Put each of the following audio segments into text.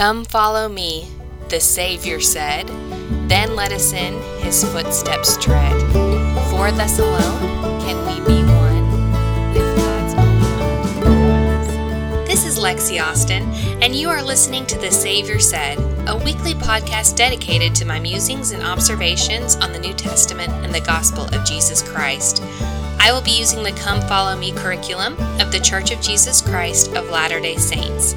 Come follow me, the Savior said. Then let us in his footsteps tread. For thus alone can we be one with God's own This is Lexi Austin, and you are listening to The Savior Said, a weekly podcast dedicated to my musings and observations on the New Testament and the gospel of Jesus Christ. I will be using the Come Follow Me curriculum of the Church of Jesus Christ of Latter day Saints.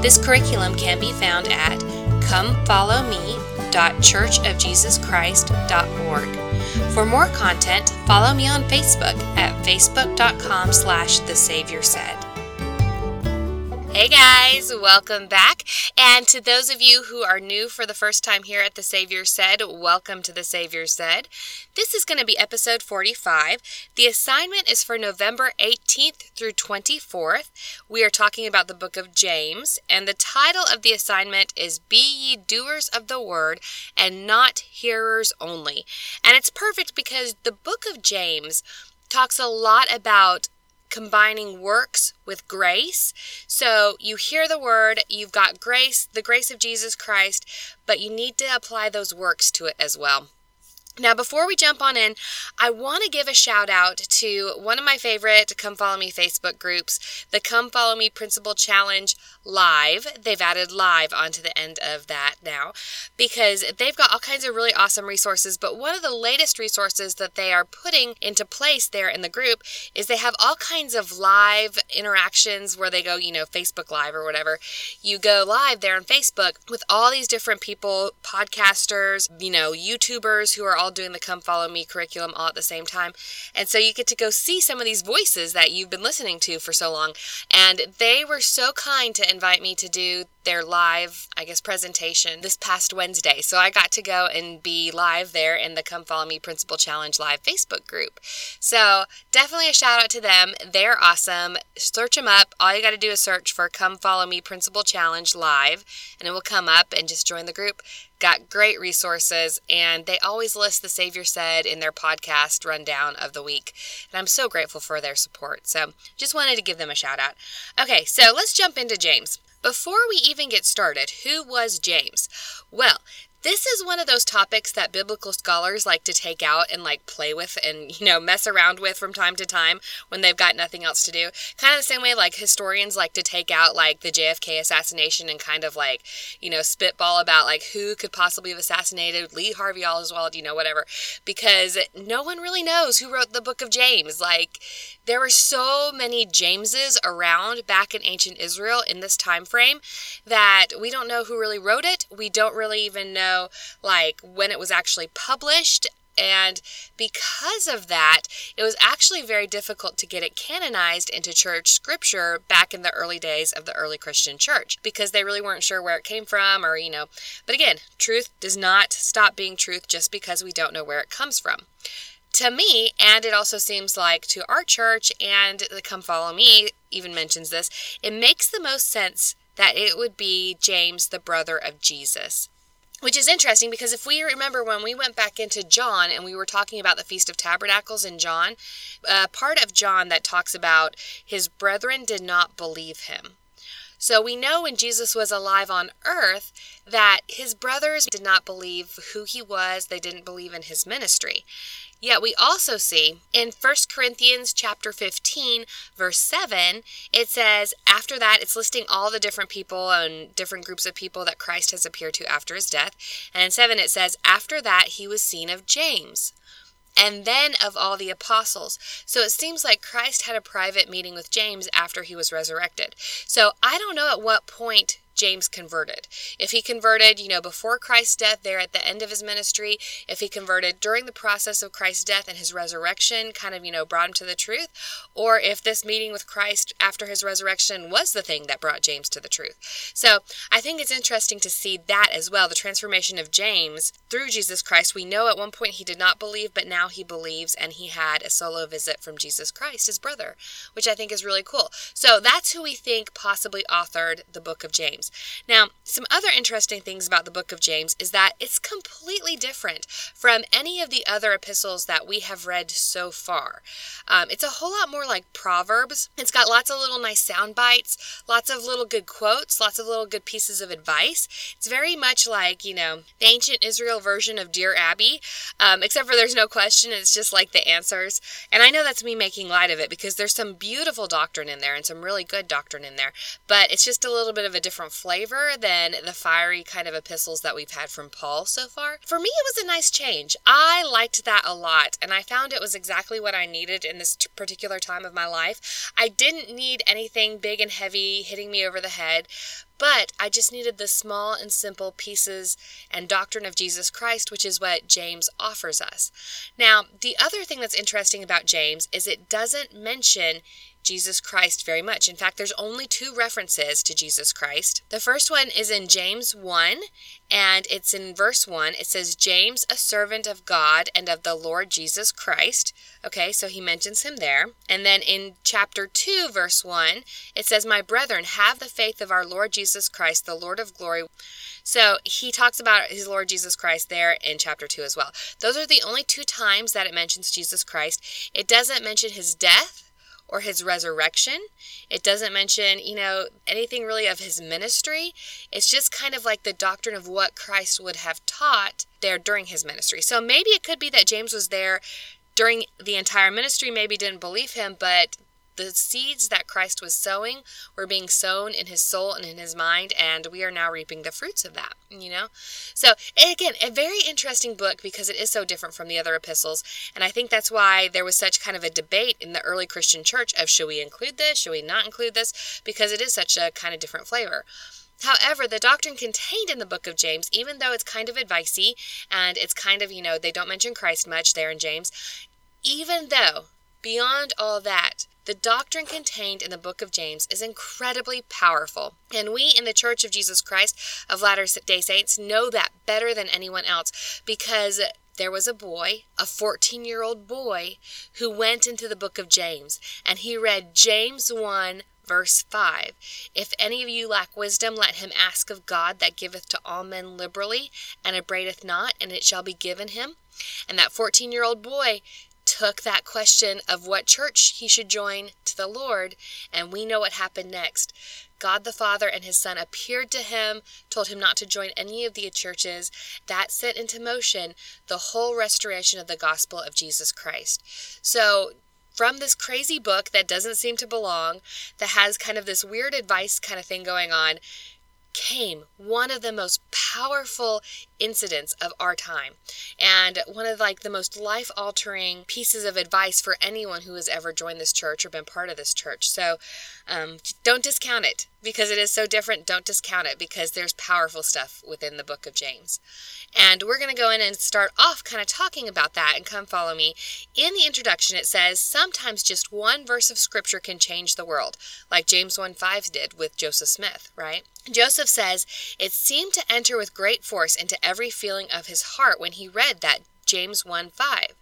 This curriculum can be found at comefollowme.churchofjesuschrist.org. For more content, follow me on Facebook at facebook.com slash the Savior said. Hey guys, welcome back. And to those of you who are new for the first time here at The Savior Said, welcome to The Savior Said. This is going to be episode 45. The assignment is for November 18th through 24th. We are talking about the book of James, and the title of the assignment is Be Ye Doers of the Word and Not Hearers Only. And it's perfect because the book of James talks a lot about combining works with grace. So you hear the word, you've got grace, the grace of Jesus Christ, but you need to apply those works to it as well. Now, before we jump on in, I want to give a shout out to one of my favorite Come Follow Me Facebook groups, the Come Follow Me Principle Challenge Live. They've added live onto the end of that now because they've got all kinds of really awesome resources. But one of the latest resources that they are putting into place there in the group is they have all kinds of live interactions where they go, you know, Facebook Live or whatever. You go live there on Facebook with all these different people, podcasters, you know, YouTubers who are all doing the Come Follow Me curriculum all at the same time. And so you get to go see some of these voices that you've been listening to for so long. And they were so kind to invite me to do their live, I guess, presentation this past Wednesday. So I got to go and be live there in the Come Follow Me Principle Challenge Live Facebook group. So definitely a shout out to them. They're awesome. Search them up. All you got to do is search for Come Follow Me Principle Challenge Live, and it will come up and just join the group. Got great resources, and they always list the Savior said in their podcast rundown of the week. And I'm so grateful for their support. So just wanted to give them a shout out. Okay, so let's jump into James. Before we even get started, who was James? Well, this is one of those topics that biblical scholars like to take out and like play with and, you know, mess around with from time to time when they've got nothing else to do. Kind of the same way like historians like to take out like the JFK assassination and kind of like, you know, spitball about like who could possibly have assassinated Lee Harvey Oswald, you know, whatever. Because no one really knows who wrote the book of James. Like, there were so many Jameses around back in ancient Israel in this time frame that we don't know who really wrote it. We don't really even know like when it was actually published and because of that, it was actually very difficult to get it canonized into church scripture back in the early days of the early Christian church because they really weren't sure where it came from or, you know. But again, truth does not stop being truth just because we don't know where it comes from to me, and it also seems like to our church and the Come Follow Me even mentions this, it makes the most sense that it would be James, the brother of Jesus. Which is interesting because if we remember when we went back into John and we were talking about the Feast of Tabernacles in John, uh, part of John that talks about his brethren did not believe him. So we know when Jesus was alive on earth that his brothers did not believe who he was, they didn't believe in his ministry. Yet we also see in 1 Corinthians chapter 15 verse 7 it says after that it's listing all the different people and different groups of people that Christ has appeared to after his death and in 7 it says after that he was seen of James and then of all the apostles. So it seems like Christ had a private meeting with James after he was resurrected. So I don't know at what point James converted. If he converted, you know, before Christ's death, there at the end of his ministry, if he converted during the process of Christ's death and his resurrection, kind of, you know, brought him to the truth, or if this meeting with Christ after his resurrection was the thing that brought James to the truth. So I think it's interesting to see that as well the transformation of James through Jesus Christ. We know at one point he did not believe, but now he believes, and he had a solo visit from Jesus Christ, his brother, which I think is really cool. So that's who we think possibly authored the book of James. James. Now, some other interesting things about the book of James is that it's completely different from any of the other epistles that we have read so far. Um, it's a whole lot more like Proverbs. It's got lots of little nice sound bites, lots of little good quotes, lots of little good pieces of advice. It's very much like, you know, the ancient Israel version of Dear Abby, um, except for there's no question. It's just like the answers. And I know that's me making light of it because there's some beautiful doctrine in there and some really good doctrine in there, but it's just a little bit of a different flavor than the fiery kind of epistles that we've had from Paul so far. For me, it was a nice change. I liked that a lot, and I found it was exactly what I needed in this particular time of my life. I didn't need anything big and heavy hitting me over the head, but I just needed the small and simple pieces and doctrine of Jesus Christ, which is what James offers us. Now, the other thing that's interesting about James is it doesn't mention Jesus Christ very much. In fact, there's only two references to Jesus Christ. The first one is in James 1, and it's in verse 1. It says, James, a servant of God and of the Lord Jesus Christ. Okay, so he mentions him there. And then in chapter 2, verse 1, it says, My brethren, have the faith of our Lord Jesus Christ, the Lord of glory. So he talks about his Lord Jesus Christ there in chapter 2 as well. Those are the only two times that it mentions Jesus Christ. It doesn't mention his death or his resurrection. It doesn't mention, you know, anything really of his ministry. It's just kind of like the doctrine of what Christ would have taught there during his ministry. So maybe it could be that James was there during the entire ministry, maybe didn't believe him, but the seeds that Christ was sowing were being sown in his soul and in his mind, and we are now reaping the fruits of that, you know? So, again, a very interesting book because it is so different from the other epistles, and I think that's why there was such kind of a debate in the early Christian church of should we include this, should we not include this, because it is such a kind of different flavor. However, the doctrine contained in the book of James, even though it's kind of advicey and it's kind of, you know, they don't mention Christ much there in James, even though, beyond all that, the doctrine contained in the book of James is incredibly powerful, and we in the Church of Jesus Christ of Latter day Saints know that better than anyone else because there was a boy, a 14 year old boy, who went into the book of James and he read James 1, verse 5. If any of you lack wisdom, let him ask of God that giveth to all men liberally and upbraideth not, and it shall be given him. And that 14 year old boy took that question of what church he should join to the Lord, and we know what happened next. God the Father and his Son appeared to him, told him not to join any of the churches. That set into motion the whole restoration of the gospel of Jesus Christ. So, from this crazy book that doesn't seem to belong, that has kind of this weird advice kind of thing going on, came one of the most powerful incidents of our time and one of like the most life-altering pieces of advice for anyone who has ever joined this church or been part of this church. So um, don't discount it because it is so different don't discount it because there's powerful stuff within the book of james. And we're going to go in and start off kind of talking about that and come follow me. In the introduction it says sometimes just one verse of scripture can change the world like james 1 5 did with joseph smith right? Joseph says it seemed to enter with great force into every feeling of his heart when he read that James 1 5.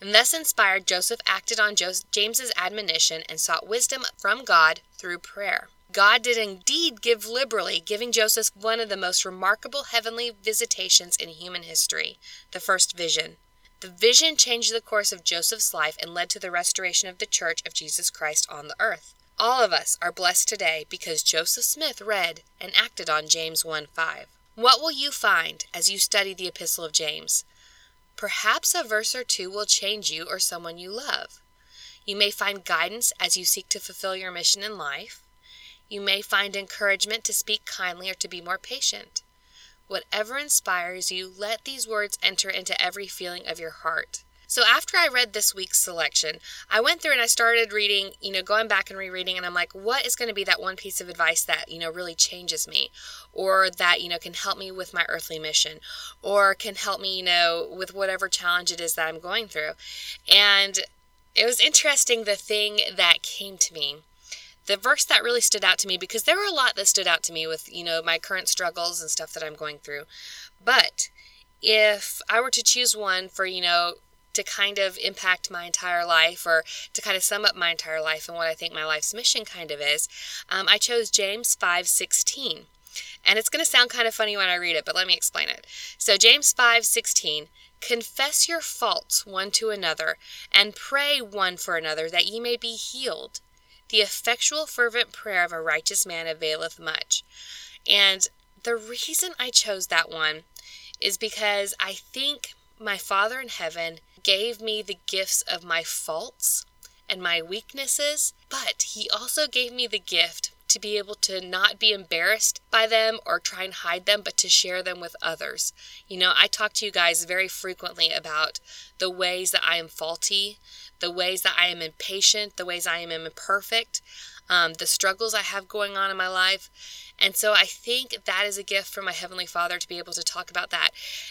And thus inspired, Joseph acted on James's admonition and sought wisdom from God through prayer. God did indeed give liberally, giving Joseph one of the most remarkable heavenly visitations in human history, the first vision. The vision changed the course of Joseph's life and led to the restoration of the church of Jesus Christ on the earth. All of us are blessed today because Joseph Smith read and acted on James 1 5. What will you find as you study the Epistle of James? Perhaps a verse or two will change you or someone you love. You may find guidance as you seek to fulfill your mission in life. You may find encouragement to speak kindly or to be more patient. Whatever inspires you, let these words enter into every feeling of your heart. So after I read this week's selection, I went through and I started reading, you know, going back and rereading, and I'm like, what is going to be that one piece of advice that, you know, really changes me? Or that, you know, can help me with my earthly mission? Or can help me, you know, with whatever challenge it is that I'm going through? And it was interesting the thing that came to me the verse that really stood out to me because there were a lot that stood out to me with you know my current struggles and stuff that I'm going through but if I were to choose one for you know to kind of impact my entire life or to kind of sum up my entire life and what I think my life's mission kind of is, um, I chose James 5:16. And it's going to sound kind of funny when I read it, but let me explain it. So James 5:16, confess your faults one to another and pray one for another that ye may be healed. The effectual fervent prayer of a righteous man availeth much. And the reason I chose that one is because I think my Father in heaven gave me the gifts of my faults and my weaknesses, but He also gave me the gift to be able to not be embarrassed by them or try and hide them, but to share them with others. You know, I talk to you guys very frequently about the ways that I am faulty, the ways that I am impatient, the ways I am imperfect, um, the struggles I have going on in my life. And so I think that is a gift from my Heavenly Father to be able to talk about that.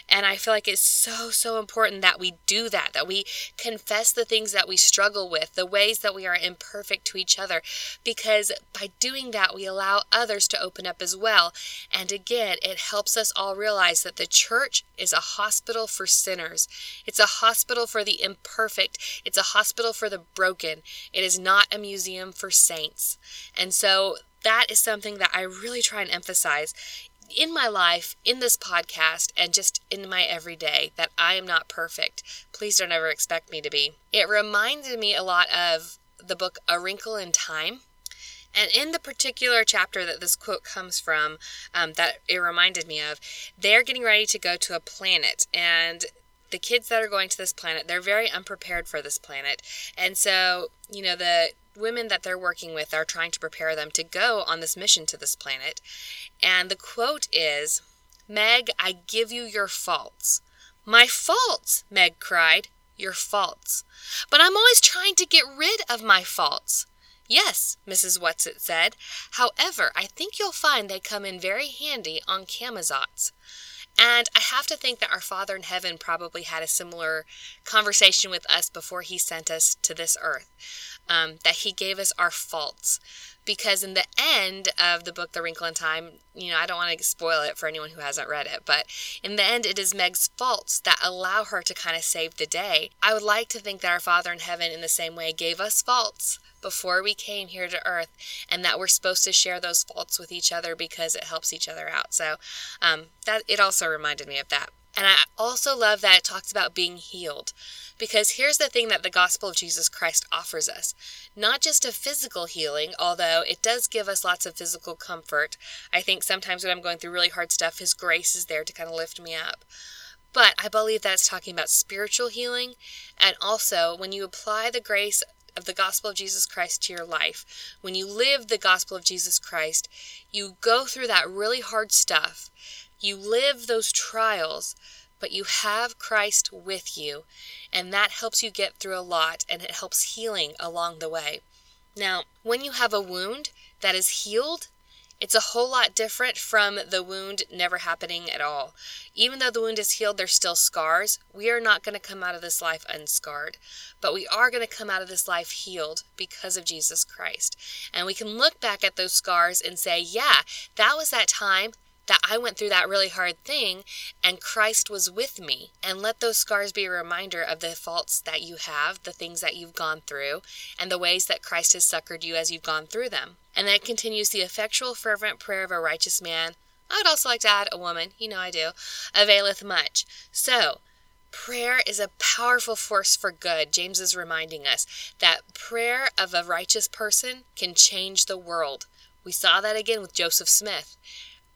And I feel like it's so, so important that we do that, that we confess the things that we struggle with, the ways that we are imperfect to each other, because by doing that, we allow others to open up as well. And again, it helps us all realize that the church is a hospital for sinners, it's a hospital for the imperfect, it's a hospital for the broken. It is not a museum for saints. And so that is something that I really try and emphasize in my life, in this podcast, and just in my everyday that I am not perfect. Please don't ever expect me to be. It reminded me a lot of the book A Wrinkle in Time. And in the particular chapter that this quote comes from, um, that it reminded me of, they're getting ready to go to a planet. And the kids that are going to this planet, they're very unprepared for this planet. And so, you know, the women that they're working with are trying to prepare them to go on this mission to this planet. And the quote is Meg, I give you your faults. My faults, Meg cried. Your faults. But I'm always trying to get rid of my faults. Yes, Mrs. Whatsit said. However, I think you'll find they come in very handy on Camazotz. And I have to think that our Father in heaven probably had a similar conversation with us before he sent us to this earth um, that he gave us our faults. Because in the end of the book, The Wrinkle in Time, you know, I don't want to spoil it for anyone who hasn't read it, but in the end, it is Meg's faults that allow her to kind of save the day. I would like to think that our Father in heaven, in the same way, gave us faults before we came here to earth and that we're supposed to share those faults with each other because it helps each other out so um, that it also reminded me of that and i also love that it talks about being healed because here's the thing that the gospel of Jesus Christ offers us not just a physical healing, although it does give us lots of physical comfort. I think sometimes when I'm going through really hard stuff, His grace is there to kind of lift me up. But I believe that's talking about spiritual healing. And also, when you apply the grace of the gospel of Jesus Christ to your life, when you live the gospel of Jesus Christ, you go through that really hard stuff. You live those trials, but you have Christ with you, and that helps you get through a lot and it helps healing along the way. Now, when you have a wound that is healed, it's a whole lot different from the wound never happening at all. Even though the wound is healed, there's still scars. We are not going to come out of this life unscarred, but we are going to come out of this life healed because of Jesus Christ. And we can look back at those scars and say, yeah, that was that time that I went through that really hard thing and Christ was with me. And let those scars be a reminder of the faults that you have, the things that you've gone through, and the ways that Christ has succored you as you've gone through them. And then it continues the effectual, fervent prayer of a righteous man. I would also like to add a woman, you know I do, availeth much. So, Prayer is a powerful force for good. James is reminding us that prayer of a righteous person can change the world. We saw that again with Joseph Smith.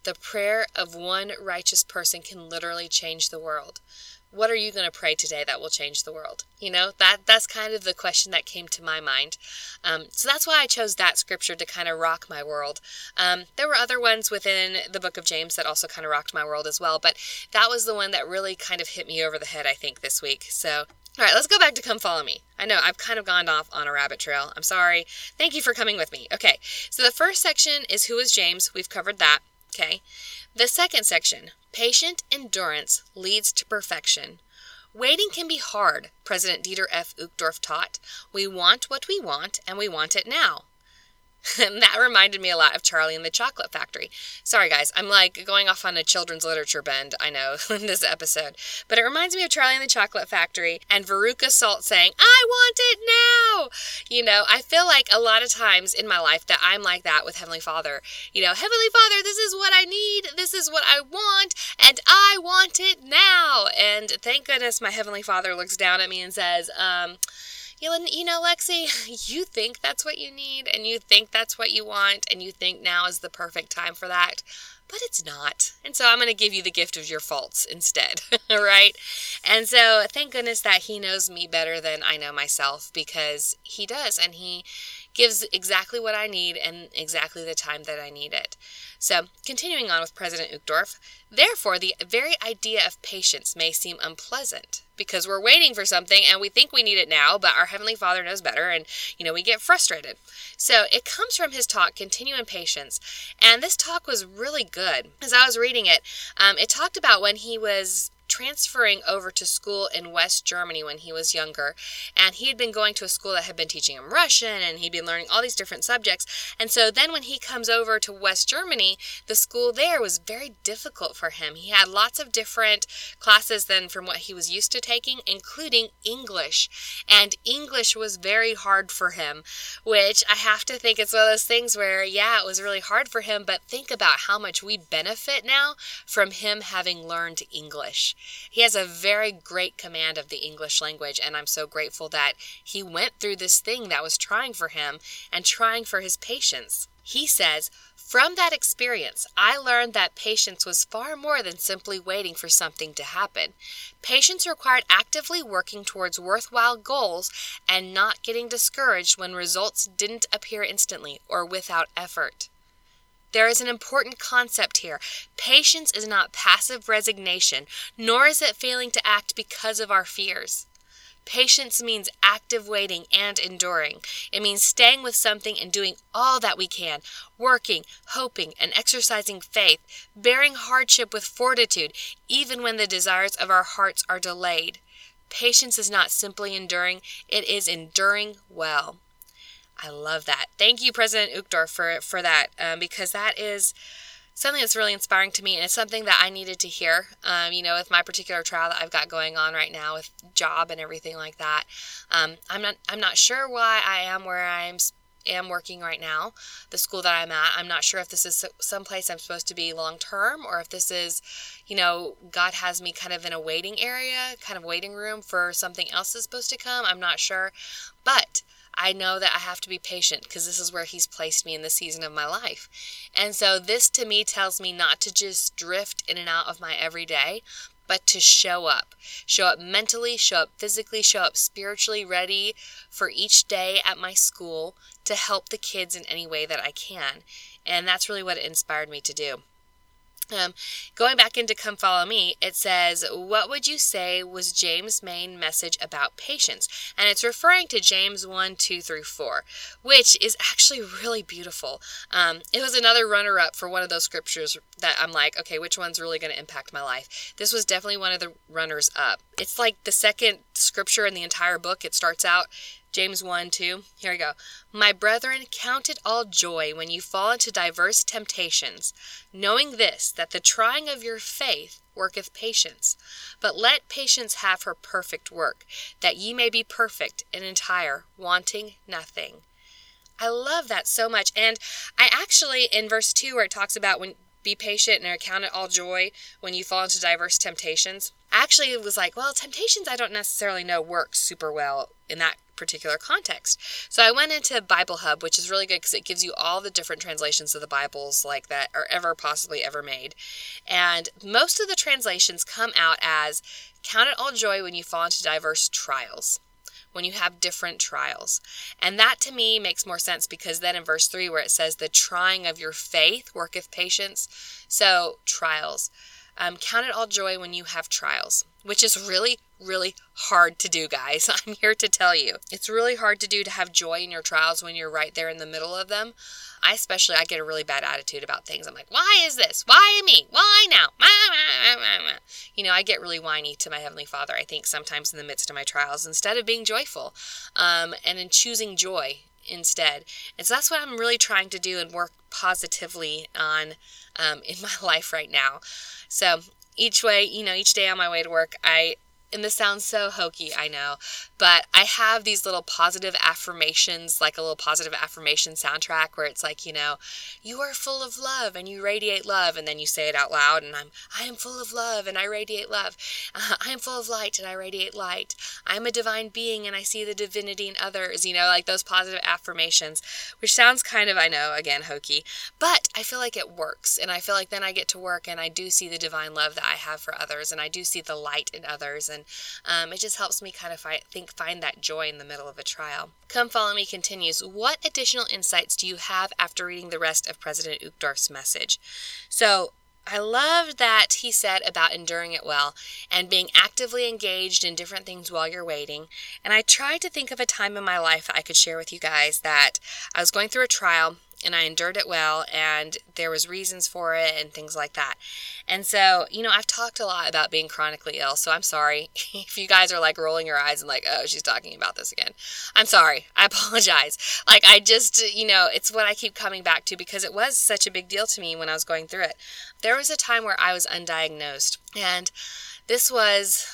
The prayer of one righteous person can literally change the world. What are you going to pray today that will change the world? You know, that that's kind of the question that came to my mind. Um, so that's why I chose that scripture to kind of rock my world. Um, there were other ones within the book of James that also kind of rocked my world as well, but that was the one that really kind of hit me over the head, I think, this week. So all right, let's go back to Come Follow Me. I know I've kind of gone off on a rabbit trail. I'm sorry. Thank you for coming with me. Okay, so the first section is Who is James? We've covered that. Okay. The second section patient endurance leads to perfection. Waiting can be hard, President Dieter F. Uchtdorf taught. We want what we want, and we want it now. And that reminded me a lot of Charlie and the Chocolate Factory. Sorry, guys, I'm like going off on a children's literature bend, I know, in this episode. But it reminds me of Charlie and the Chocolate Factory and Veruca Salt saying, I want it now! You know, I feel like a lot of times in my life that I'm like that with Heavenly Father. You know, Heavenly Father, this is what I need, this is what I want, and I want it now! And thank goodness my Heavenly Father looks down at me and says, um, you know, Lexi, you think that's what you need and you think that's what you want and you think now is the perfect time for that, but it's not. And so I'm going to give you the gift of your faults instead, right? And so thank goodness that he knows me better than I know myself because he does and he gives exactly what I need and exactly the time that I need it. So, continuing on with President Uchtdorf, therefore, the very idea of patience may seem unpleasant because we're waiting for something and we think we need it now, but our Heavenly Father knows better and, you know, we get frustrated. So, it comes from his talk, Continue in Patience. And this talk was really good. As I was reading it, um, it talked about when he was transferring over to school in West Germany when he was younger. And he had been going to a school that had been teaching him Russian and he'd been learning all these different subjects. And so then when he comes over to West Germany, the school there was very difficult for him. He had lots of different classes than from what he was used to taking, including English. And English was very hard for him, which I have to think it's one of those things where, yeah, it was really hard for him, but think about how much we benefit now from him having learned English. He has a very great command of the English language, and I'm so grateful that he went through this thing that was trying for him and trying for his patience. He says, from that experience, I learned that patience was far more than simply waiting for something to happen. Patience required actively working towards worthwhile goals and not getting discouraged when results didn't appear instantly or without effort. There is an important concept here. Patience is not passive resignation, nor is it failing to act because of our fears. Patience means active waiting and enduring. It means staying with something and doing all that we can, working, hoping, and exercising faith, bearing hardship with fortitude, even when the desires of our hearts are delayed. Patience is not simply enduring, it is enduring well. I love that. Thank you, President Uchtdorf, for for that um, because that is something that's really inspiring to me, and it's something that I needed to hear. Um, you know, with my particular trial that I've got going on right now with job and everything like that. Um, I'm not I'm not sure why I am where I'm am working right now, the school that I'm at. I'm not sure if this is some place I'm supposed to be long term or if this is, you know, God has me kind of in a waiting area, kind of waiting room for something else that's supposed to come. I'm not sure. But I know that I have to be patient because this is where He's placed me in the season of my life. And so, this to me tells me not to just drift in and out of my everyday, but to show up. Show up mentally, show up physically, show up spiritually ready for each day at my school to help the kids in any way that I can. And that's really what it inspired me to do. Um, going back into Come Follow Me, it says, What would you say was James' main message about patience? And it's referring to James 1 2 through 4, which is actually really beautiful. Um, it was another runner up for one of those scriptures that I'm like, okay, which one's really going to impact my life? This was definitely one of the runners up. It's like the second scripture in the entire book. It starts out James 1 2. Here we go. My brethren, count it all joy when you fall into diverse temptations, knowing this, that the trying of your faith worketh patience. But let patience have her perfect work, that ye may be perfect and entire, wanting nothing. I love that so much. And I actually, in verse 2, where it talks about when be patient and count it all joy when you fall into diverse temptations. Actually, it was like, well, temptations I don't necessarily know work super well in that particular context. So I went into Bible Hub, which is really good because it gives you all the different translations of the Bibles like that are ever possibly ever made. And most of the translations come out as count it all joy when you fall into diverse trials when you have different trials. And that to me makes more sense because then in verse 3, where it says, The trying of your faith worketh patience. So, trials. Um, count it all joy when you have trials, which is really, really hard to do, guys. I'm here to tell you. It's really hard to do to have joy in your trials when you're right there in the middle of them. I especially I get a really bad attitude about things. I'm like, why is this? Why me? Why now? You know, I get really whiny to my heavenly Father. I think sometimes in the midst of my trials, instead of being joyful, um, and in choosing joy instead. And so that's what I'm really trying to do and work positively on um, in my life right now. So each way, you know, each day on my way to work, I and this sounds so hokey, I know, but I have these little positive affirmations, like a little positive affirmation soundtrack where it's like, you know, you are full of love and you radiate love. And then you say it out loud, and I'm, I am full of love and I radiate love. Uh, I am full of light and I radiate light. I'm a divine being and I see the divinity in others, you know, like those positive affirmations, which sounds kind of, I know, again, hokey, but I feel like it works. And I feel like then I get to work and I do see the divine love that I have for others and I do see the light in others. And and um, it just helps me kind of fi- think find that joy in the middle of a trial. Come Follow Me continues. What additional insights do you have after reading the rest of President Uchtdorf's message? So I loved that he said about enduring it well and being actively engaged in different things while you're waiting. And I tried to think of a time in my life that I could share with you guys that I was going through a trial and I endured it well and there was reasons for it and things like that. And so, you know, I've talked a lot about being chronically ill, so I'm sorry if you guys are like rolling your eyes and like, "Oh, she's talking about this again." I'm sorry. I apologize. Like I just, you know, it's what I keep coming back to because it was such a big deal to me when I was going through it. There was a time where I was undiagnosed and this was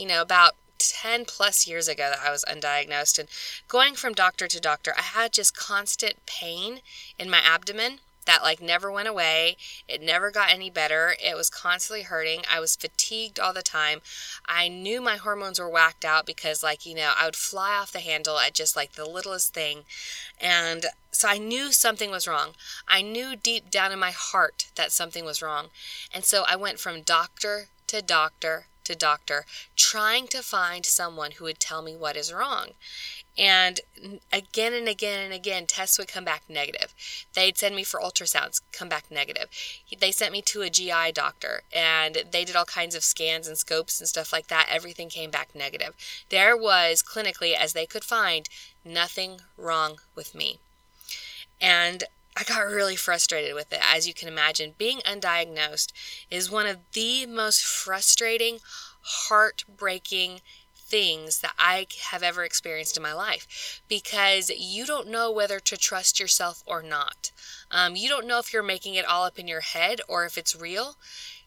you know, about 10 plus years ago that I was undiagnosed. And going from doctor to doctor, I had just constant pain in my abdomen that like never went away. It never got any better. It was constantly hurting. I was fatigued all the time. I knew my hormones were whacked out because like, you know, I would fly off the handle at just like the littlest thing. And so I knew something was wrong. I knew deep down in my heart that something was wrong. And so I went from doctor to doctor to doctor trying to find someone who would tell me what is wrong. And again and again and again, tests would come back negative. They'd send me for ultrasounds, come back negative. They sent me to a GI doctor and they did all kinds of scans and scopes and stuff like that. Everything came back negative. There was, clinically, as they could find, nothing wrong with me. And I got really frustrated with it. As you can imagine, being undiagnosed is one of the most frustrating, heartbreaking things that I have ever experienced in my life because you don't know whether to trust yourself or not. Um, you don't know if you're making it all up in your head or if it's real.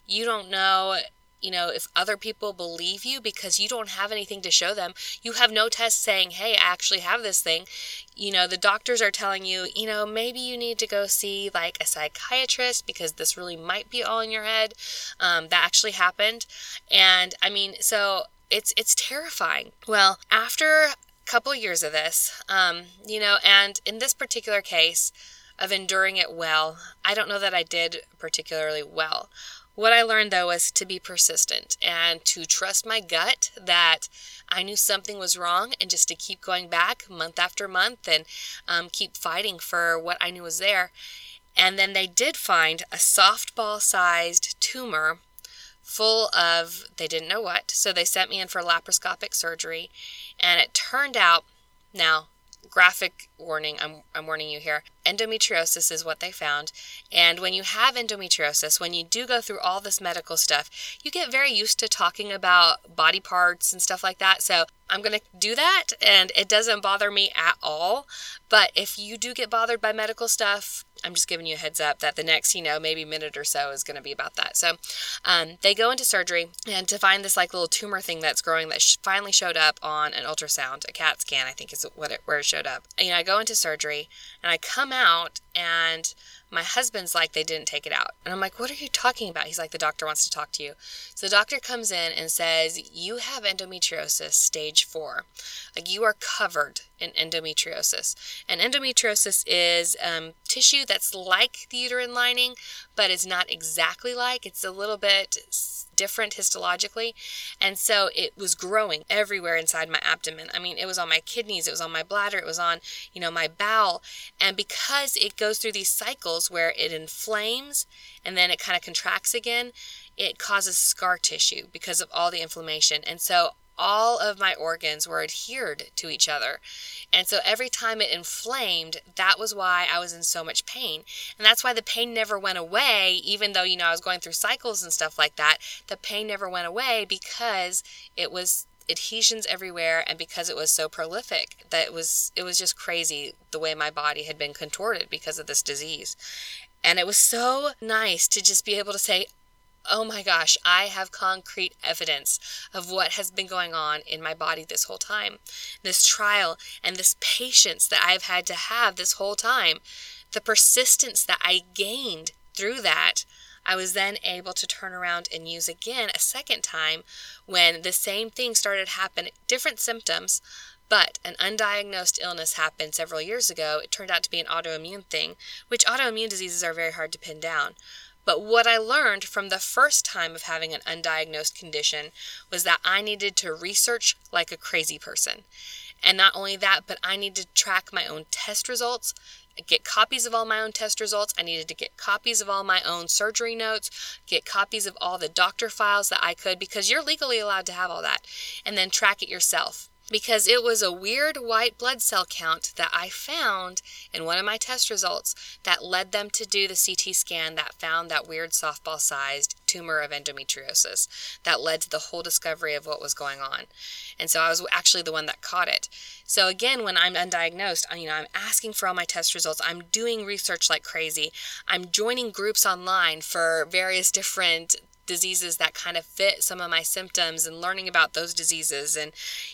You don't know you know, if other people believe you because you don't have anything to show them, you have no test saying, hey, I actually have this thing. You know, the doctors are telling you, you know, maybe you need to go see like a psychiatrist because this really might be all in your head. Um, that actually happened. And I mean, so it's it's terrifying. Well, after a couple years of this, um, you know, and in this particular case of enduring it well, I don't know that I did particularly well. What I learned though was to be persistent and to trust my gut that I knew something was wrong and just to keep going back month after month and um, keep fighting for what I knew was there. And then they did find a softball sized tumor full of, they didn't know what. So they sent me in for laparoscopic surgery. And it turned out, now, graphic warning, I'm, I'm warning you here. Endometriosis is what they found. And when you have endometriosis, when you do go through all this medical stuff, you get very used to talking about body parts and stuff like that. So I'm going to do that and it doesn't bother me at all. But if you do get bothered by medical stuff, I'm just giving you a heads up that the next, you know, maybe minute or so is going to be about that. So um, they go into surgery and to find this like little tumor thing that's growing that sh- finally showed up on an ultrasound, a CAT scan, I think is what it, where it showed up. And, you know, I go into surgery and I come out and my husband's like, they didn't take it out. And I'm like, what are you talking about? He's like, the doctor wants to talk to you. So the doctor comes in and says, you have endometriosis stage four. Like you are covered in endometriosis. And endometriosis is um, tissue that's like the uterine lining, but it's not exactly like. It's a little bit different histologically. And so it was growing everywhere inside my abdomen. I mean, it was on my kidneys, it was on my bladder, it was on, you know, my bowel. And because it goes through these cycles where it inflames and then it kind of contracts again, it causes scar tissue because of all the inflammation. And so all of my organs were adhered to each other. And so every time it inflamed, that was why I was in so much pain. And that's why the pain never went away, even though, you know, I was going through cycles and stuff like that. The pain never went away because it was adhesions everywhere and because it was so prolific that it was it was just crazy the way my body had been contorted because of this disease and it was so nice to just be able to say oh my gosh i have concrete evidence of what has been going on in my body this whole time this trial and this patience that i've had to have this whole time the persistence that i gained through that I was then able to turn around and use again a second time when the same thing started happening, different symptoms, but an undiagnosed illness happened several years ago. It turned out to be an autoimmune thing, which autoimmune diseases are very hard to pin down. But what I learned from the first time of having an undiagnosed condition was that I needed to research like a crazy person. And not only that, but I needed to track my own test results, get copies of all my own test results. I needed to get copies of all my own surgery notes, get copies of all the doctor files that I could, because you're legally allowed to have all that, and then track it yourself because it was a weird white blood cell count that I found in one of my test results that led them to do the CT scan that found that weird softball sized tumor of endometriosis that led to the whole discovery of what was going on. And so I was actually the one that caught it. So again, when I'm undiagnosed, you know, I'm asking for all my test results. I'm doing research like crazy. I'm joining groups online for various different diseases that kind of fit some of my symptoms and learning about those diseases and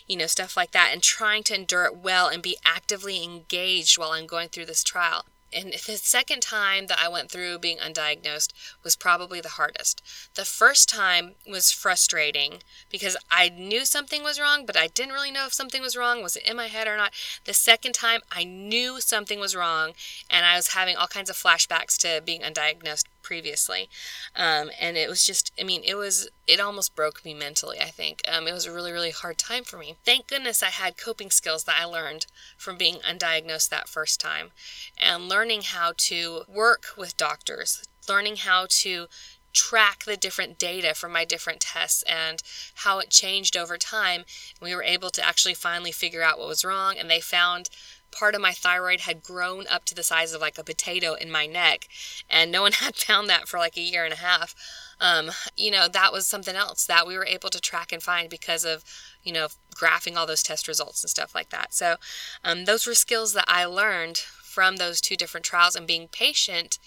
you know stuff like that and trying to endure it well and be actively engaged while I'm going through this trial. And the second time that I went through being undiagnosed was probably the hardest. The first time was frustrating because I knew something was wrong, but I didn't really know if something was wrong. Was it in my head or not? The second time, I knew something was wrong, and I was having all kinds of flashbacks to being undiagnosed previously. Um, and it was just, I mean, it was, it almost broke me mentally, I think. Um, it was a really, really hard time for me. Thank goodness I had coping skills that I learned from being undiagnosed that first time and learning how to work with doctors, learning how to track the different data from my different tests and how it changed over time. We were able to actually finally figure out what was wrong, and they found part of my thyroid had grown up to the size of like a potato in my neck, and no one had found that for like a year and a half. Um, you know, that was something else that we were able to track and find because of, you know, graphing all those test results and stuff like that. So, um, those were skills that I learned from those two different trials and being patient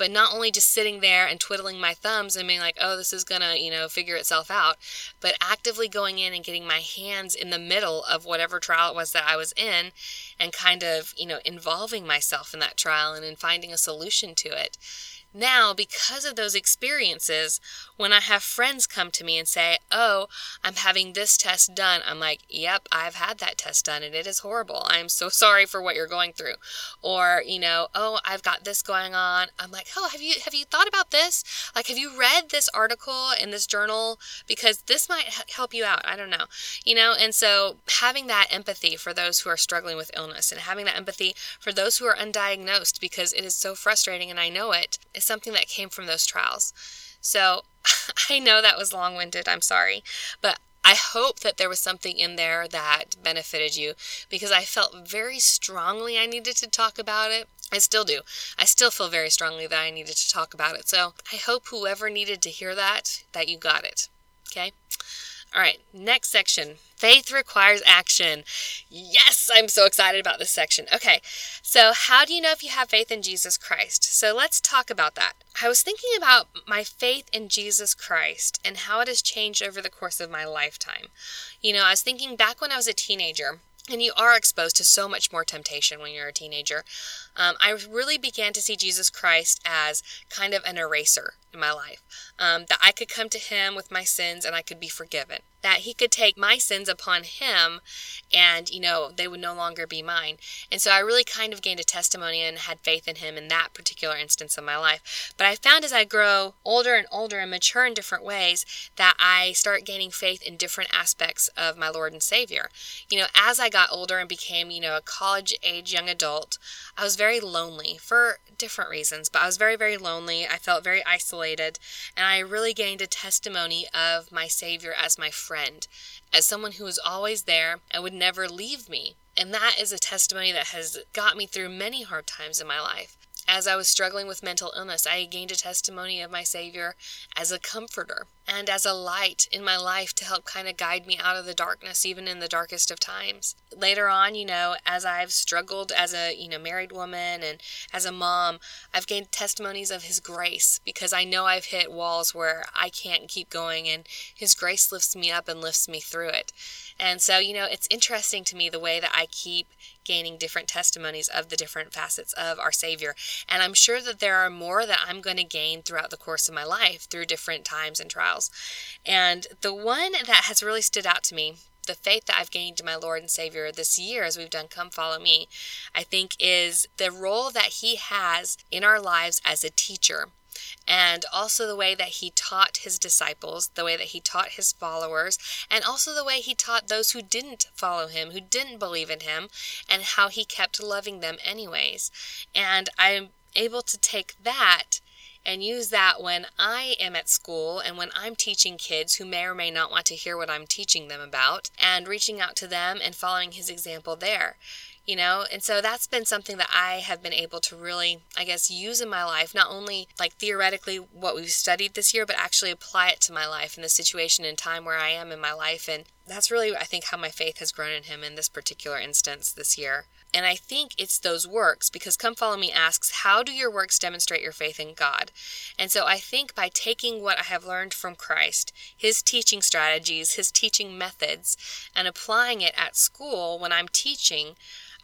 but not only just sitting there and twiddling my thumbs and being like, oh, this is going to, you know, figure itself out, but actively going in and getting my hands in the middle of whatever trial it was that I was in and kind of, you know, involving myself in that trial and in finding a solution to it. Now, because of those experiences, when I have friends come to me and say, Oh, I'm having this test done, I'm like, Yep, I've had that test done and it is horrible. I'm so sorry for what you're going through. Or, you know, oh, I've got this going on. I'm like, Oh, have you have you thought about this? Like, have you read this article in this journal? Because this might help you out. I don't know. You know, and so having that empathy for those who are struggling with illness and having that empathy for those who are undiagnosed because it is so frustrating and I know it is something that came from those trials. So I know that was long winded, I'm sorry, but I hope that there was something in there that benefited you because I felt very strongly I needed to talk about it. I still do. I still feel very strongly that I needed to talk about it. So I hope whoever needed to hear that, that you got it. Okay? All right, next section. Faith requires action. Yes, I'm so excited about this section. Okay, so how do you know if you have faith in Jesus Christ? So let's talk about that. I was thinking about my faith in Jesus Christ and how it has changed over the course of my lifetime. You know, I was thinking back when I was a teenager, and you are exposed to so much more temptation when you're a teenager. Um, I really began to see Jesus Christ as kind of an eraser in my life. Um, that I could come to Him with my sins and I could be forgiven. That He could take my sins upon Him and, you know, they would no longer be mine. And so I really kind of gained a testimony and had faith in Him in that particular instance of my life. But I found as I grow older and older and mature in different ways that I start gaining faith in different aspects of my Lord and Savior. You know, as I got older and became, you know, a college age young adult, I was very lonely for different reasons, but I was very, very lonely. I felt very isolated, and I really gained a testimony of my Savior as my friend, as someone who was always there and would never leave me. And that is a testimony that has got me through many hard times in my life. As I was struggling with mental illness, I gained a testimony of my Savior as a comforter. and as a light in my life to help kind of guide me out of the darkness, even in the darkest of times. Later on, you know, as I've struggled as a, you know, married woman and as a mom, I've gained testimonies of His grace because I know I've hit walls where I can't keep going and His grace lifts me up and lifts me through it. And so, you know, it's interesting to me the way that I keep gaining different testimonies of the different facets of our Savior. And I'm sure that there are more that I'm going to gain throughout the course of my life through different times and trials. And the one that has really stood out to me the faith that I've gained in my Lord and Savior this year as we've done Come Follow Me, I think is the role that He has in our lives as a teacher and also the way that he taught his disciples, the way that he taught his followers, and also the way he taught those who didn't follow him, who didn't believe in him, and how he kept loving them anyways. And I'm able to take that and use that when I am at school and when I'm teaching kids who may or may not want to hear what I'm teaching them about, and reaching out to them and following his example there you know? And so that's been something that i have been able to really i guess use in my life not only like theoretically what we've studied this year but actually apply it to my life and the situation and time where i am in my life. And that's really i think how my faith has grown in him in this particular instance this year. And I think it's those works because Come Follow Me asks, How do your works demonstrate your faith in God? And so I think by taking what I have learned from Christ, his teaching strategies, his teaching methods, and applying it at school when I'm teaching,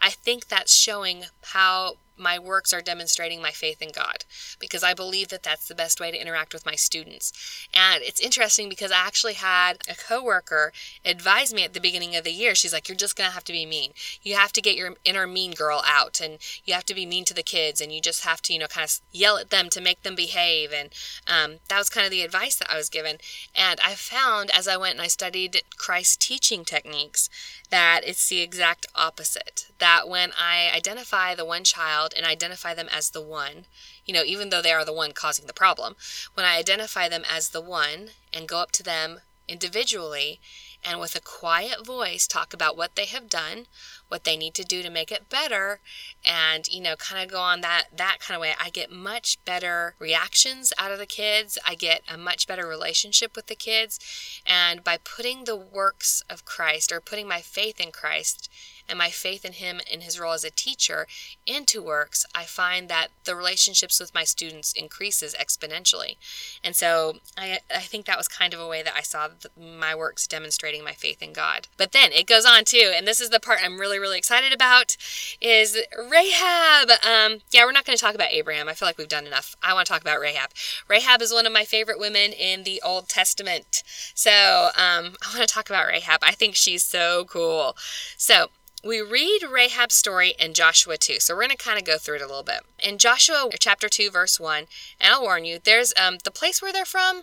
I think that's showing how my works are demonstrating my faith in God because I believe that that's the best way to interact with my students. And it's interesting because I actually had a coworker advise me at the beginning of the year. She's like, "You're just going to have to be mean. You have to get your inner mean girl out and you have to be mean to the kids and you just have to, you know, kind of yell at them to make them behave." And um, that was kind of the advice that I was given. And I found as I went and I studied Christ's teaching techniques that it's the exact opposite. That when I identify the one child and identify them as the one, you know, even though they are the one causing the problem, when I identify them as the one and go up to them individually and with a quiet voice talk about what they have done, what they need to do to make it better, and you know, kind of go on that that kind of way, I get much better reactions out of the kids. I get a much better relationship with the kids, and by putting the works of Christ or putting my faith in Christ and my faith in him in his role as a teacher into works, I find that the relationships with my students increases exponentially. And so I, I think that was kind of a way that I saw my works demonstrating my faith in God. But then it goes on too, and this is the part I'm really, really excited about, is Rahab. Um, yeah, we're not going to talk about Abraham. I feel like we've done enough. I want to talk about Rahab. Rahab is one of my favorite women in the Old Testament. So um, I want to talk about Rahab. I think she's so cool. So we read Rahab's story in Joshua 2. So we're going to kind of go through it a little bit. In Joshua chapter 2, verse 1, and I'll warn you, there's um, the place where they're from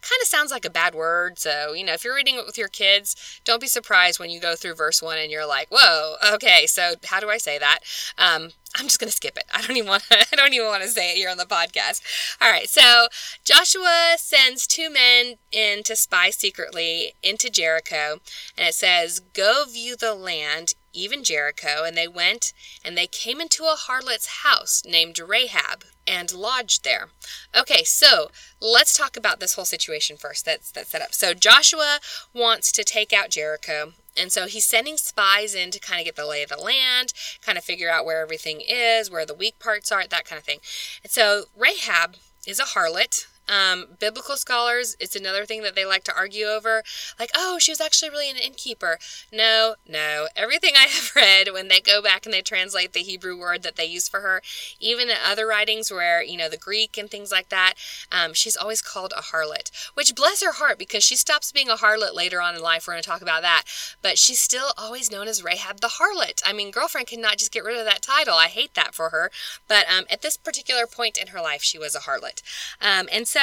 kind of sounds like a bad word. So, you know, if you're reading it with your kids, don't be surprised when you go through verse 1 and you're like, whoa, okay, so how do I say that? Um, I'm just going to skip it. I don't even want to, I don't even want to say it here on the podcast. All right. So Joshua sends two men in to spy secretly into Jericho and it says, "Go view the land, even Jericho." And they went and they came into a harlot's house named Rahab and lodged there. Okay, so let's talk about this whole situation first. That's that's set up. So Joshua wants to take out Jericho. And so he's sending spies in to kind of get the lay of the land, kind of figure out where everything is, where the weak parts are, that kind of thing. And so Rahab is a harlot. Um, biblical scholars, it's another thing that they like to argue over. Like, oh, she was actually really an innkeeper. No, no. Everything I have read, when they go back and they translate the Hebrew word that they use for her, even in other writings where, you know, the Greek and things like that, um, she's always called a harlot. Which, bless her heart, because she stops being a harlot later on in life. We're going to talk about that. But she's still always known as Rahab the harlot. I mean, girlfriend cannot just get rid of that title. I hate that for her. But um, at this particular point in her life, she was a harlot. Um, and so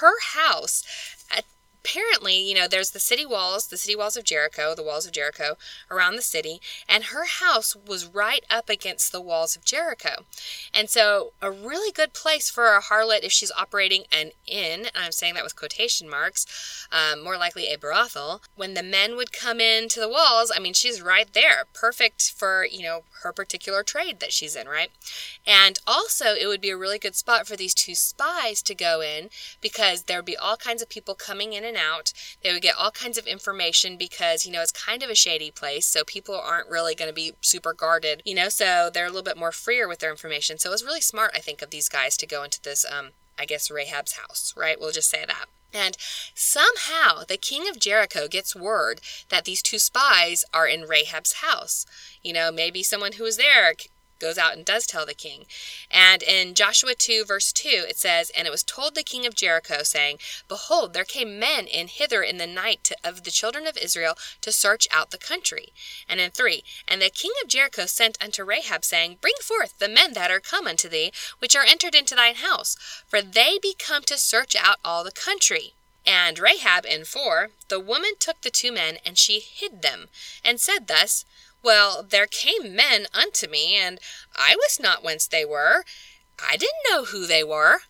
her house apparently you know, there's the city walls, the city walls of Jericho, the walls of Jericho around the city, and her house was right up against the walls of Jericho. And so, a really good place for a harlot if she's operating an inn, and I'm saying that with quotation marks, um, more likely a brothel, when the men would come into the walls, I mean, she's right there, perfect for, you know, her particular trade that she's in, right? And also, it would be a really good spot for these two spies to go in because there would be all kinds of people coming in and out. They would get all kinds of information because, you know, it's kind of a shady place, so people aren't really going to be super guarded, you know, so they're a little bit more freer with their information. So it was really smart, I think, of these guys to go into this, um, I guess, Rahab's house, right? We'll just say that. And somehow the king of Jericho gets word that these two spies are in Rahab's house. You know, maybe someone who was there goes out and does tell the king. And in Joshua 2, verse 2, it says, And it was told the king of Jericho, saying, Behold, there came men in hither in the night to, of the children of Israel to search out the country. And in 3, And the king of Jericho sent unto Rahab, saying, Bring forth the men that are come unto thee, which are entered into thine house, for they be come to search out all the country. And Rahab in 4, The woman took the two men, and she hid them, and said thus, well, there came men unto me, and I was not whence they were. I didn't know who they were.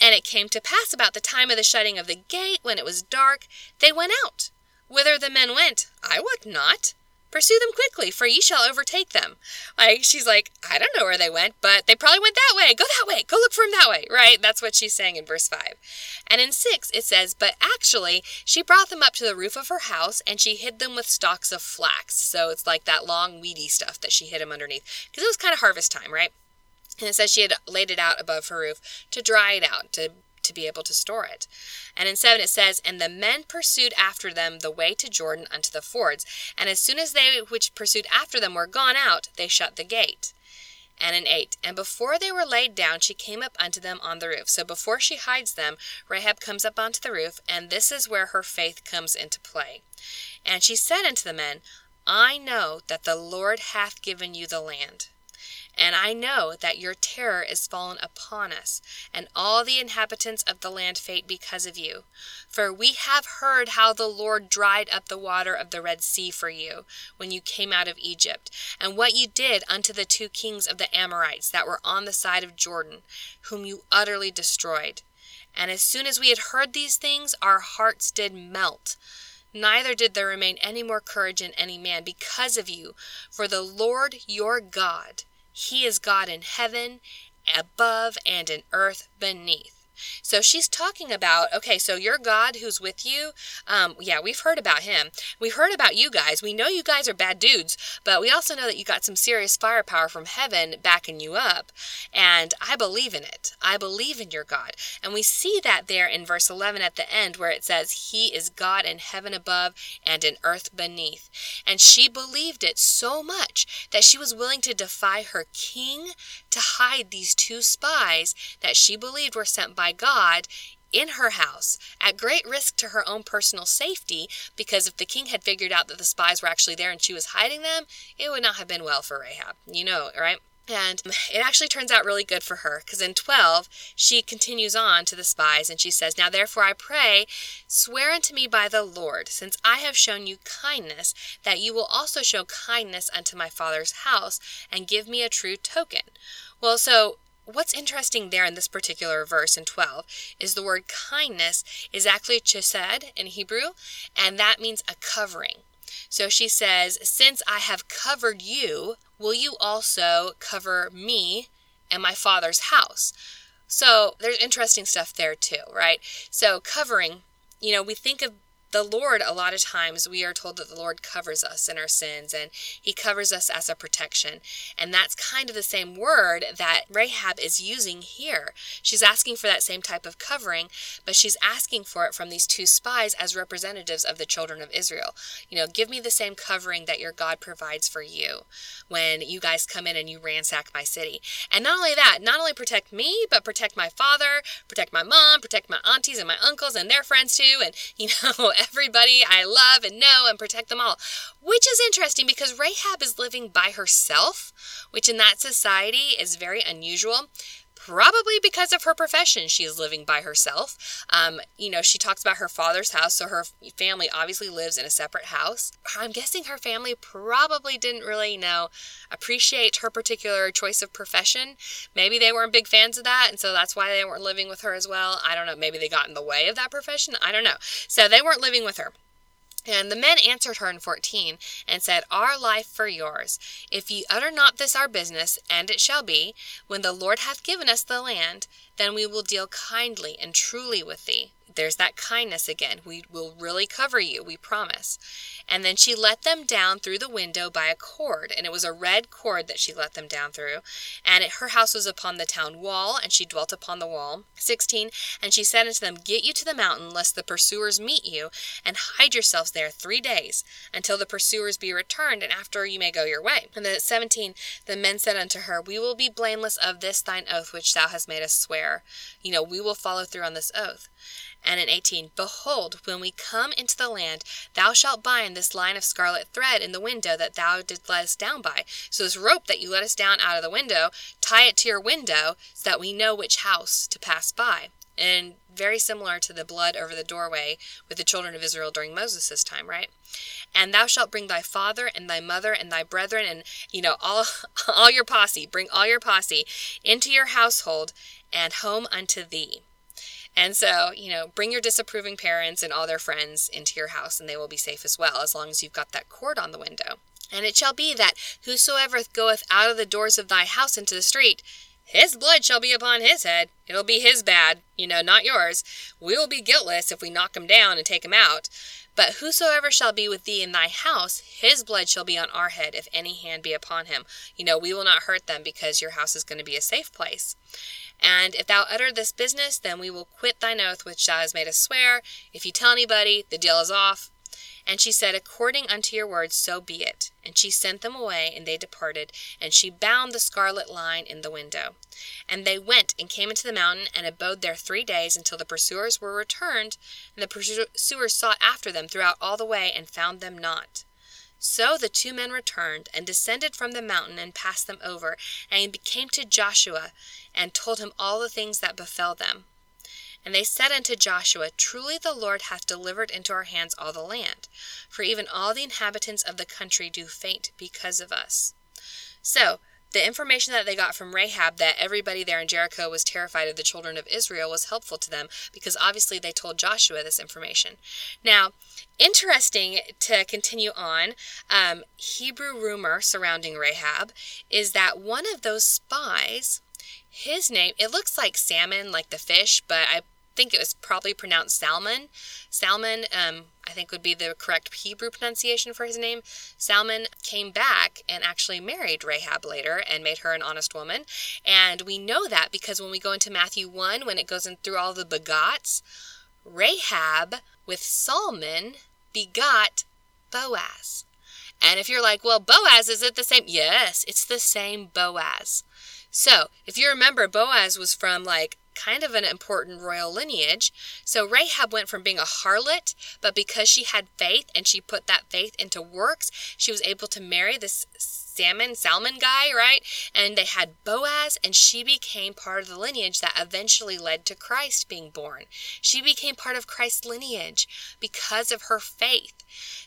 And it came to pass about the time of the shutting of the gate, when it was dark, they went out. Whither the men went, I wot not. Pursue them quickly, for ye shall overtake them. Like, she's like, I don't know where they went, but they probably went that way. Go that way. Go look for them that way, right? That's what she's saying in verse 5. And in 6, it says, But actually, she brought them up to the roof of her house, and she hid them with stalks of flax. So it's like that long, weedy stuff that she hid them underneath. Because it was kind of harvest time, right? And it says she had laid it out above her roof to dry it out, to to be able to store it. And in 7 it says, And the men pursued after them the way to Jordan unto the fords. And as soon as they which pursued after them were gone out, they shut the gate. And in 8, And before they were laid down, she came up unto them on the roof. So before she hides them, Rahab comes up onto the roof, and this is where her faith comes into play. And she said unto the men, I know that the Lord hath given you the land. And I know that your terror is fallen upon us, and all the inhabitants of the land faint because of you. For we have heard how the Lord dried up the water of the Red Sea for you, when you came out of Egypt, and what you did unto the two kings of the Amorites that were on the side of Jordan, whom you utterly destroyed. And as soon as we had heard these things, our hearts did melt. Neither did there remain any more courage in any man because of you, for the Lord your God he is God in heaven above and in earth beneath. So she's talking about, okay, so your God who's with you, um, yeah, we've heard about him. We heard about you guys. We know you guys are bad dudes, but we also know that you got some serious firepower from heaven backing you up. And I believe in it. I believe in your God. And we see that there in verse 11 at the end where it says, He is God in heaven above and in earth beneath. And she believed it so much that she was willing to defy her king to hide these two spies that she believed were sent by God in her house at great risk to her own personal safety because if the king had figured out that the spies were actually there and she was hiding them, it would not have been well for Rahab. You know, right? And it actually turns out really good for her because in 12, she continues on to the spies and she says, Now therefore I pray, swear unto me by the Lord, since I have shown you kindness, that you will also show kindness unto my father's house and give me a true token. Well, so what's interesting there in this particular verse in 12 is the word kindness is actually chesed in Hebrew, and that means a covering. So she says, Since I have covered you, will you also cover me and my father's house? So there's interesting stuff there too, right? So covering, you know, we think of the Lord, a lot of times we are told that the Lord covers us in our sins and he covers us as a protection. And that's kind of the same word that Rahab is using here. She's asking for that same type of covering, but she's asking for it from these two spies as representatives of the children of Israel. You know, give me the same covering that your God provides for you when you guys come in and you ransack my city. And not only that, not only protect me, but protect my father, protect my mom, protect my aunties and my uncles and their friends too. And, you know, everybody I love and know and protect them all. Which is interesting because Rahab is living by herself, which in that society is very unusual. Probably because of her profession. She is living by herself. Um, you know, she talks about her father's house, so her family obviously lives in a separate house. I'm guessing her family probably didn't really, you know, appreciate her particular choice of profession. Maybe they weren't big fans of that, and so that's why they weren't living with her as well. I don't know. Maybe they got in the way of that profession. I don't know. So they weren't living with her. And the men answered her in 14 and said, Our life for yours. If ye utter not this our business, and it shall be, when the Lord hath given us the land, then we will deal kindly and truly with thee. There's that kindness again. We will really cover you, we promise. And then she let them down through the window by a cord, and it was a red cord that she let them down through. And it, her house was upon the town wall, and she dwelt upon the wall. 16. And she said unto them, Get you to the mountain, lest the pursuers meet you, and hide yourselves there three days, until the pursuers be returned, and after you may go your way. And then at 17, the men said unto her, We will be blameless of this thine oath which thou hast made us swear. You know, we will follow through on this oath. And in 18, Behold, when we come into the land, thou shalt bind this line of scarlet thread in the window that thou didst let us down by. So this rope that you let us down out of the window, tie it to your window so that we know which house to pass by. And very similar to the blood over the doorway with the children of Israel during Moses' time, right? And thou shalt bring thy father and thy mother and thy brethren and you know all all your posse, bring all your posse into your household and home unto thee. And so, you know, bring your disapproving parents and all their friends into your house, and they will be safe as well, as long as you've got that cord on the window. And it shall be that whosoever goeth out of the doors of thy house into the street, his blood shall be upon his head. It'll be his bad, you know, not yours. We will be guiltless if we knock him down and take him out. But whosoever shall be with thee in thy house, his blood shall be on our head, if any hand be upon him. You know, we will not hurt them because your house is going to be a safe place. And if thou utter this business, then we will quit thine oath which thou hast made us swear. If you tell anybody, the deal is off. And she said, According unto your words, so be it. And she sent them away, and they departed. And she bound the scarlet line in the window. And they went and came into the mountain, and abode there three days, until the pursuers were returned. And the pursuers sought after them throughout all the way, and found them not. So the two men returned, and descended from the mountain, and passed them over, and came to Joshua, and told him all the things that befell them. And they said unto Joshua, Truly the Lord hath delivered into our hands all the land, for even all the inhabitants of the country do faint because of us. So the information that they got from Rahab that everybody there in Jericho was terrified of the children of Israel was helpful to them because obviously they told Joshua this information. Now, interesting to continue on, um, Hebrew rumor surrounding Rahab is that one of those spies, his name, it looks like salmon, like the fish, but I think it was probably pronounced Salmon. Salmon, um, I think would be the correct Hebrew pronunciation for his name. Salmon came back and actually married Rahab later and made her an honest woman. And we know that because when we go into Matthew 1, when it goes in through all the begots, Rahab with Salmon begot Boaz. And if you're like, well, Boaz, is it the same? Yes, it's the same Boaz. So, if you remember, Boaz was from like kind of an important royal lineage. So Rahab went from being a harlot, but because she had faith and she put that faith into works, she was able to marry this salmon salmon guy right? And they had boaz and she became part of the lineage that eventually led to christ being born. She became part of christ's lineage because of her faith.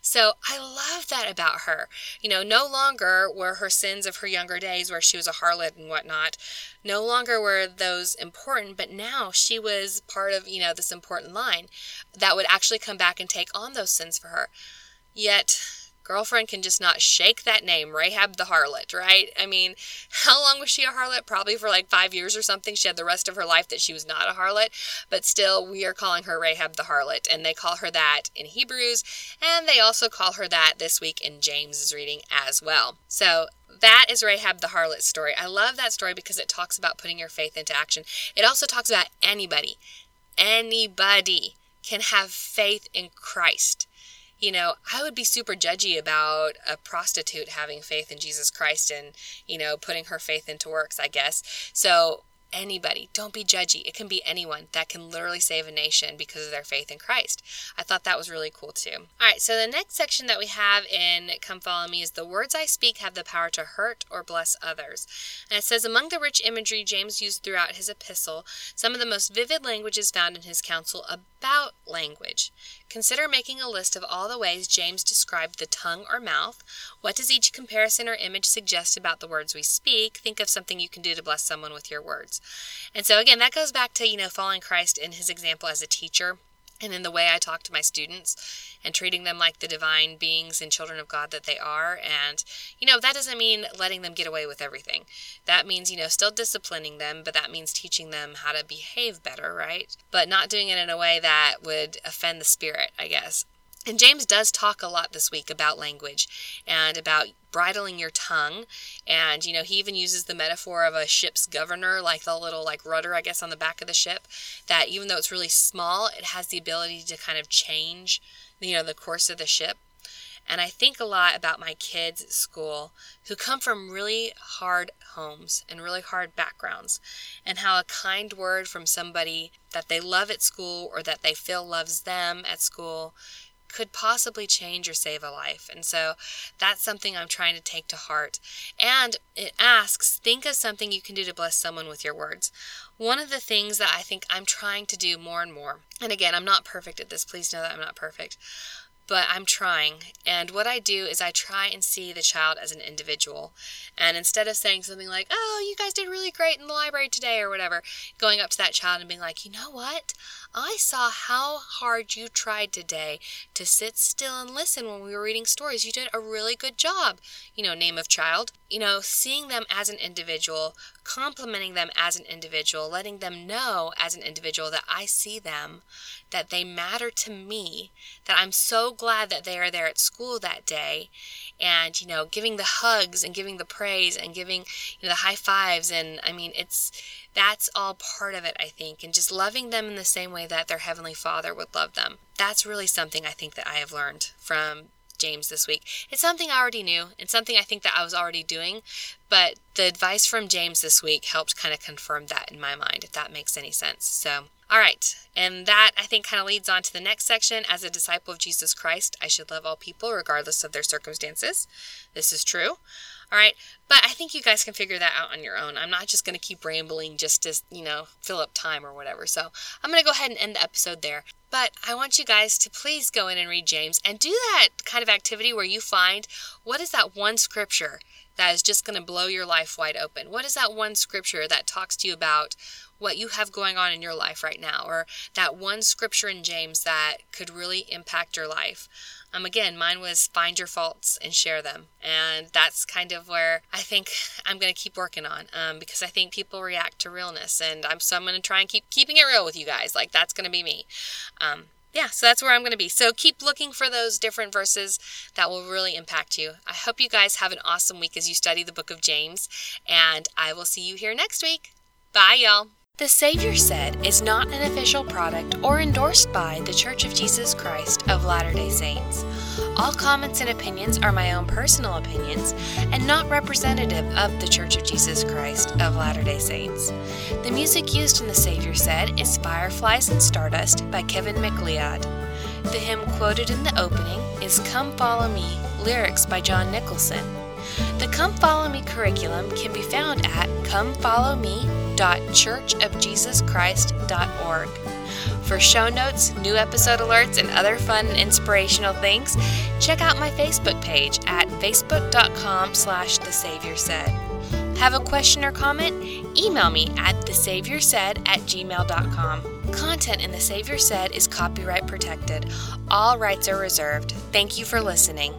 So i love that about her. You know no longer were her sins of her younger days where she was a harlot and whatnot no longer were those important but now she was part of you know this important line that would actually come back and take on those sins for her. Yet girlfriend can just not shake that name, Rahab the harlot, right? I mean, how long was she a harlot? Probably for like five years or something. She had the rest of her life that she was not a harlot, but still, we are calling her Rahab the harlot, and they call her that in Hebrews, and they also call her that this week in James's reading as well. So that is Rahab the harlot story. I love that story because it talks about putting your faith into action. It also talks about anybody, anybody can have faith in Christ you know, I would be super judgy about a prostitute having faith in Jesus Christ and, you know, putting her faith into works, I guess. So anybody. Don't be judgy. It can be anyone that can literally save a nation because of their faith in Christ. I thought that was really cool too. All right, so the next section that we have in Come Follow Me is the words I speak have the power to hurt or bless others. And it says, among the rich imagery James used throughout his epistle, some of the most vivid language is found in his counsel about language. Consider making a list of all the ways James described the tongue or mouth. What does each comparison or image suggest about the words we speak? Think of something you can do to bless someone with your words. And so, again, that goes back to, you know, following Christ in his example as a teacher and in the way I talk to my students and treating them like the divine beings and children of God that they are. And, you know, that doesn't mean letting them get away with everything. That means, you know, still disciplining them, but that means teaching them how to behave better, right? But not doing it in a way that would offend the spirit, I guess. And James does talk a lot this week about language and about bridling your tongue. And, you know, he even uses the metaphor of a ship's governor, like the little, like, rudder, I guess, on the back of the ship, that even though it's really small, it has the ability to kind of change, you know, the course of the ship. And I think a lot about my kids at school who come from really hard homes and really hard backgrounds, and how a kind word from somebody that they love at school or that they feel loves them at school could possibly change or save a life. And so that's something I'm trying to take to heart. And it asks think of something you can do to bless someone with your words. One of the things that I think I'm trying to do more and more, and again, I'm not perfect at this, please know that I'm not perfect, but I'm trying. And what I do is I try and see the child as an individual. And instead of saying something like, oh, you guys did really great in the library today or whatever, going up to that child and being like, you know what? I saw how hard you tried today to sit still and listen when we were reading stories. You did a really good job. You know, name of child. You know, seeing them as an individual, complimenting them as an individual, letting them know as an individual that I see them, that they matter to me, that I'm so glad that they are there at school that day, and, you know, giving the hugs and giving the praise and giving, you know, the high fives. And I mean, it's, that's all part of it, I think, and just loving them in the same way that their Heavenly Father would love them. That's really something I think that I have learned from James this week. It's something I already knew and something I think that I was already doing, but the advice from James this week helped kind of confirm that in my mind, if that makes any sense. So, all right, and that I think kind of leads on to the next section. As a disciple of Jesus Christ, I should love all people regardless of their circumstances. This is true. All right. But I think you guys can figure that out on your own. I'm not just going to keep rambling just to, you know, fill up time or whatever. So I'm going to go ahead and end the episode there. But I want you guys to please go in and read James and do that kind of activity where you find what is that one scripture that is just going to blow your life wide open? What is that one scripture that talks to you about what you have going on in your life right now, or that one scripture in James that could really impact your life? Um, again, mine was find your faults and share them. And that's kind of where I think I'm going to keep working on um, because I think people react to realness. And I'm, so I'm going to try and keep keeping it real with you guys. Like, that's going to be me. Um, yeah, so that's where I'm going to be. So keep looking for those different verses that will really impact you. I hope you guys have an awesome week as you study the book of James, and I will see you here next week. Bye, y'all. The Savior Said is not an official product or endorsed by The Church of Jesus Christ of Latter day Saints. All comments and opinions are my own personal opinions and not representative of The Church of Jesus Christ of Latter day Saints. The music used in The Savior Said is Fireflies and Stardust by Kevin MacLeod. The hymn quoted in the opening is Come Follow Me, lyrics by John Nicholson. The Come Follow Me curriculum can be found at comefollowme.churchofjesuschrist.org. For show notes, new episode alerts, and other fun and inspirational things, check out my Facebook page at facebook.com slash the Savior Said. Have a question or comment? Email me at thesaviorsaid at gmail.com. Content in The Savior Said is copyright protected. All rights are reserved. Thank you for listening.